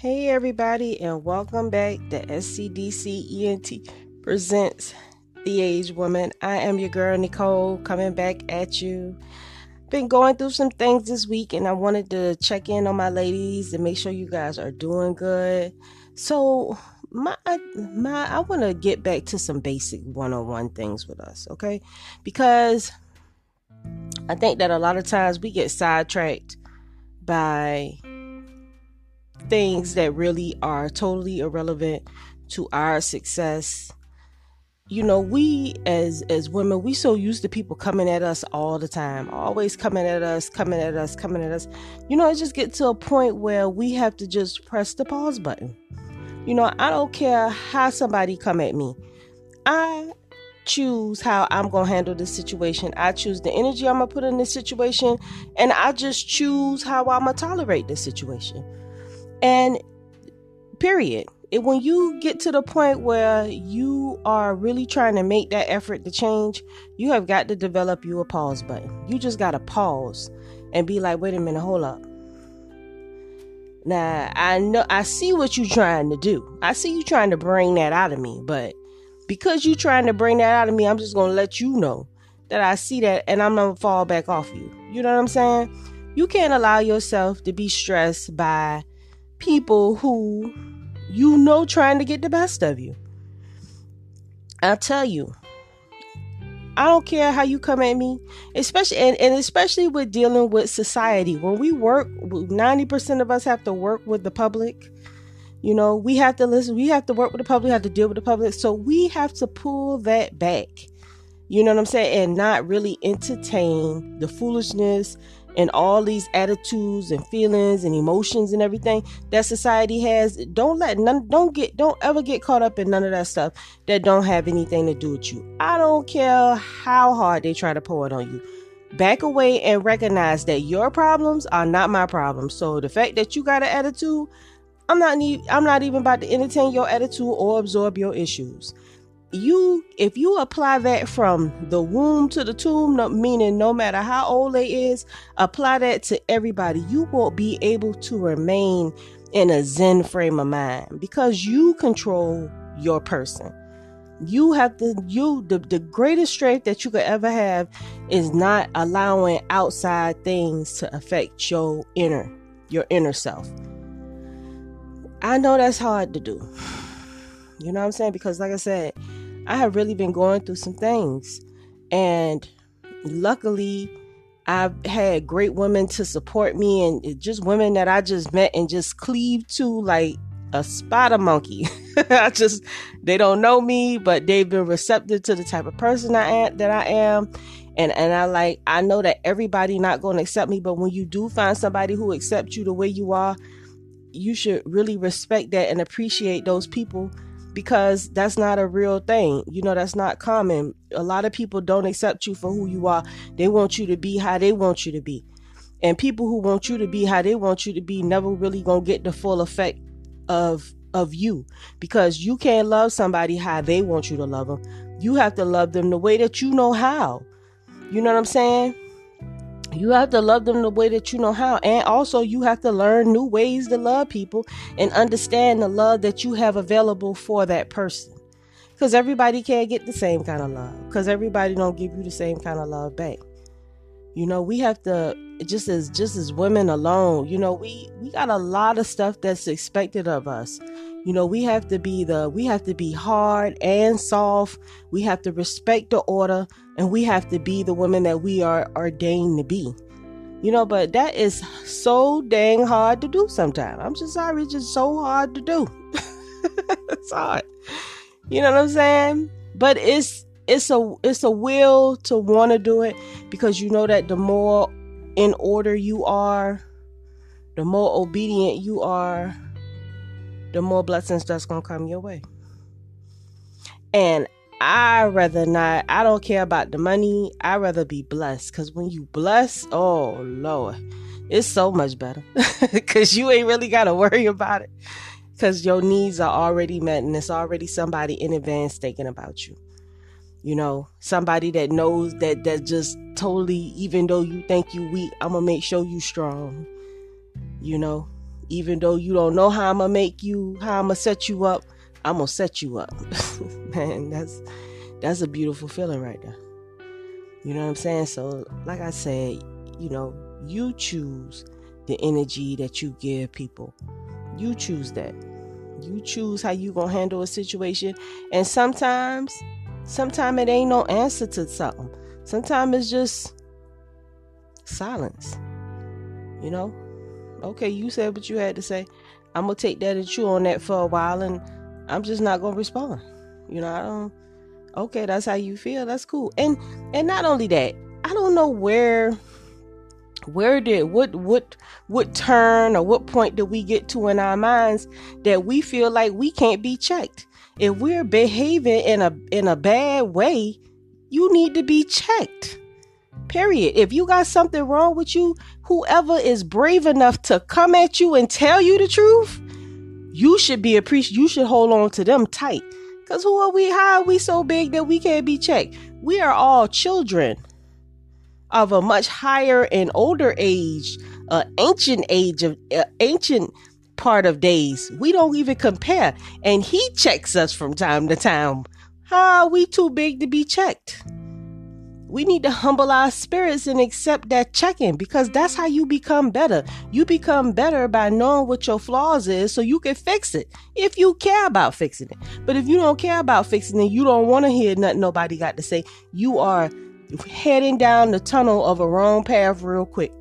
Hey, everybody, and welcome back to SCDC ENT presents The Average Woman. I am your girl, Nicole, coming back at you. Been going through some things this week, and I wanted to check in on my ladies and make sure you guys are doing good. So, my my I want to get back to some basic one-on-one things with us, okay? Because I think that a lot of times we get sidetracked by things that really are totally irrelevant to our success. You know we as as women we so used to people coming at us all the time always coming at us coming at us coming at us. You know it just get to a point where we have to just press the pause button. You know i don't care how somebody come at me. I choose how i'm gonna handle this situation. I choose the energy i'm gonna put in this situation and i just choose how i'm gonna tolerate this situation and period when you get to the point where you are really trying to make that effort to change, you have got to develop you a pause button. You just got to pause and be like, wait a minute, hold up. Now, I know I see what you're trying to do. I see you trying to bring that out of me, but because you're trying to bring that out of me, I'm just going to let you know that I see that and I'm going to fall back off you. You know what I'm saying? You can't allow yourself to be stressed by people who you know trying to get the best of you. I'll tell you, I don't care how you come at me, especially and, and especially with dealing with society. When we work, 90% of us have to work with the public. You know, we have to listen, we have to work with the public, we have to deal with the public. So we have to pull that back. You know what I'm saying? And not really entertain the foolishness and all these attitudes and feelings and emotions and everything that society has don't let none don't get don't ever get caught up in none of that stuff that don't have anything to do with you. I don't care how hard they try to pour it on you. Back away and recognize that your problems are not my problems. So the fact that you got an attitude i'm not need i'm not even about to entertain your attitude or absorb your issues you if you apply that from the womb to the tomb no, meaning no matter how old they is apply that to everybody. You won't be able to remain in a zen frame of mind because you control your person. You have to you the, the greatest strength that you could ever have is not allowing outside things to affect your inner your inner self. I know that's hard to do. You know what i'm saying? Because like i said I have really been going through some things. And luckily, I've had great women to support me and just women that I just met and just cleaved to like a spider monkey. I just they don't know me, but they've been receptive to the type of person I am that I am. And and I like I know that everybody not going to accept me, but when you do find somebody who accepts you the way you are, you should really respect that and appreciate those people because that's not a real thing. You know, that's not common. A lot of people don't accept you for who you are. They want you to be how they want you to be. And people who want you to be how they want you to be never really going to get the full effect of of you because you can't love somebody how they want you to love them. You have to love them the way that you know how. You know what I'm saying? You have to love them the way that you know how. And also you have to learn new ways to love people and understand the love that you have available for that person. Because everybody can't get the same kind of love. Because everybody don't give you the same kind of love back. You know we have to just as just as women alone you know we we got a lot of stuff that's expected of us you know we have to be the we have to be hard and soft. We have to respect the order and we have to be the women that we are ordained to be. You know but that is so dang hard to do sometimes. I'm just sorry it's just so hard to do. It's hard. You know what i'm saying? But it's it's a it's a will to want to do it because you know that the more in order you are the more obedient you are the more blessings that's gonna come your way. And i rather not i don't care about the money. I rather be blessed. Because when you bless oh lord it's so much better. Because you ain't really gotta worry about it. Because your needs are already met and it's already somebody in advance thinking about you. You know somebody that knows that that just totally even though you think you weak i'm gonna make sure you strong. You know even though you don't know how I'm gonna make you, how I'm gonna set you up, I'm gonna set you up. Man, that's that's a beautiful feeling right there. You know what I'm saying? So, like I said, you know, you choose the energy that you give people. You choose that. You choose how you gonna handle a situation. And sometimes, sometimes it ain't no answer to something. Sometimes it's just silence. You know? Okay, you said what you had to say. I'm gonna take that and chew on that for a while and I'm just not gonna respond. You know, I don't okay, that's how you feel. That's cool. And and not only that, I don't know where where did what what what turn or what point did we get to in our minds that we feel like we can't be checked if we're behaving in a in a bad way you need to be checked period if you got something wrong with you whoever is brave enough to come at you and tell you the truth you should be appreciated you should hold on to them tight because who are we how are we so big that we can't be checked we are all children of a much higher and older age, uh, ancient age of uh, ancient part of days. We don't even compare, and he checks us from time to time. How are we too big to be checked? We need to humble our spirits and accept that check-in because that's how you become better. You become better by knowing what your flaws is so you can fix it if you care about fixing it. But if you don't care about fixing it, you don't want to hear nothing nobody got to say. You are heading down the tunnel of a wrong path real quick.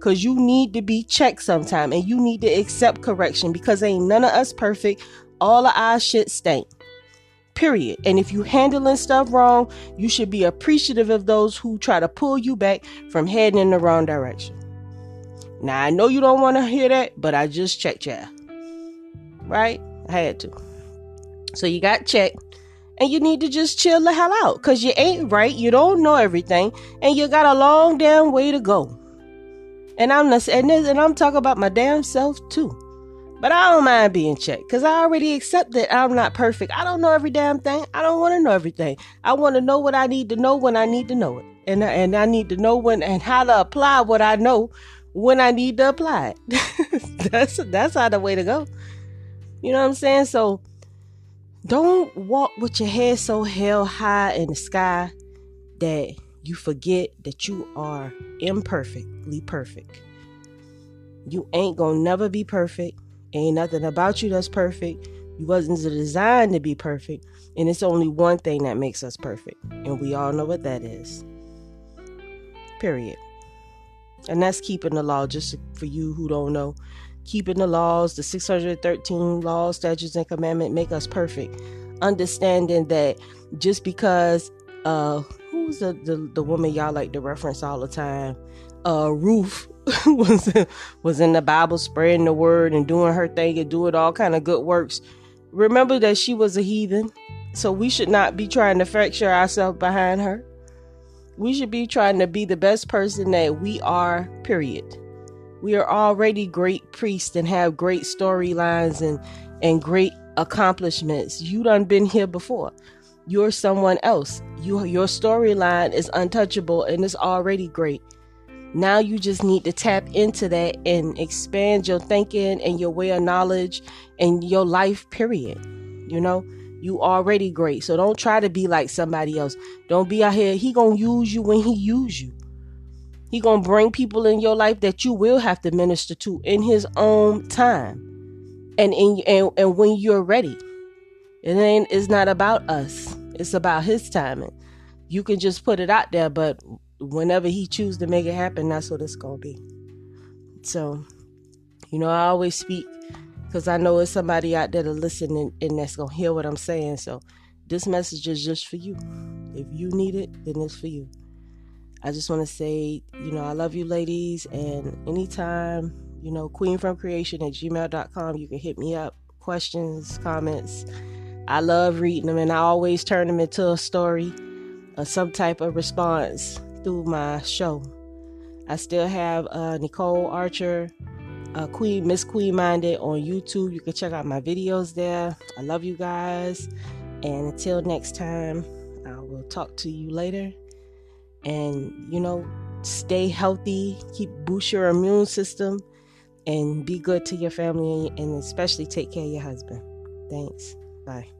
Cause you need to be checked sometime and you need to accept correction because ain't none of us perfect. All of our shit stink. Period. And if you handling stuff wrong, you should be appreciative of those who try to pull you back from heading in the wrong direction. Now I know you don't want to hear that, but I just checked you. Right? I had to. So you got checked and you need to just chill the hell out because you ain't right, you don't know everything, and you got a long damn way to go. And I'm and, this, and I'm talking about my damn self too. But I don't mind being checked because I already accept that I'm not perfect. I don't know every damn thing. I don't want to know everything. I want to know what I need to know when I need to know it, and and I need to know when and how to apply what I know when I need to apply it. that's that's how the way to go. You know what I'm saying? So don't walk with your head so held high in the sky that you forget that you are imperfectly perfect. You ain't gonna never be perfect. Ain't nothing about you that's perfect. You wasn't designed to be perfect. And it's only one thing that makes us perfect. And we all know what that is. Period. And that's keeping the law, just for you who don't know keeping the laws, the 613 laws, statutes, and commandments make us perfect. Understanding that just because uh who's the, the, the woman y'all like to reference all the time? Uh Ruth was was in the Bible spreading the word and doing her thing and doing all kind of good works. Remember that she was a heathen. So we should not be trying to fracture ourselves behind her. We should be trying to be the best person that we are, period. We are already great priests and have great storylines and and great accomplishments. You done been here before. You're someone else. You your storyline is untouchable and it's already great. Now you just need to tap into that and expand your thinking and your way of knowledge and your life period. You know, you already great. So don't try to be like somebody else. Don't be out here. He to use you when he use you. He gonna bring people in your life that you will have to minister to in His own time, and in and, and when you're ready. It ain't. It's not about us. It's about His timing. You can just put it out there, but whenever He choose to make it happen, that's what it's gonna be. So, you know, I always speak because I know it's somebody out there to listen and, and that's gonna hear what I'm saying. So, this message is just for you. If you need it, then it's for you. I just want to say, you know, I love you ladies. And anytime, you know, queen from creation at gmail.com, you can hit me up. Questions, comments. I love reading them and I always turn them into a story or some type of response through my show. I still have uh, Nicole Archer, uh, Queen Miss Queen Minded on YouTube. You can check out my videos there. I love you guys. And until next time, I will talk to you later and you know stay healthy keep boost your immune system and be good to your family and especially take care of your husband. Thanks. Bye.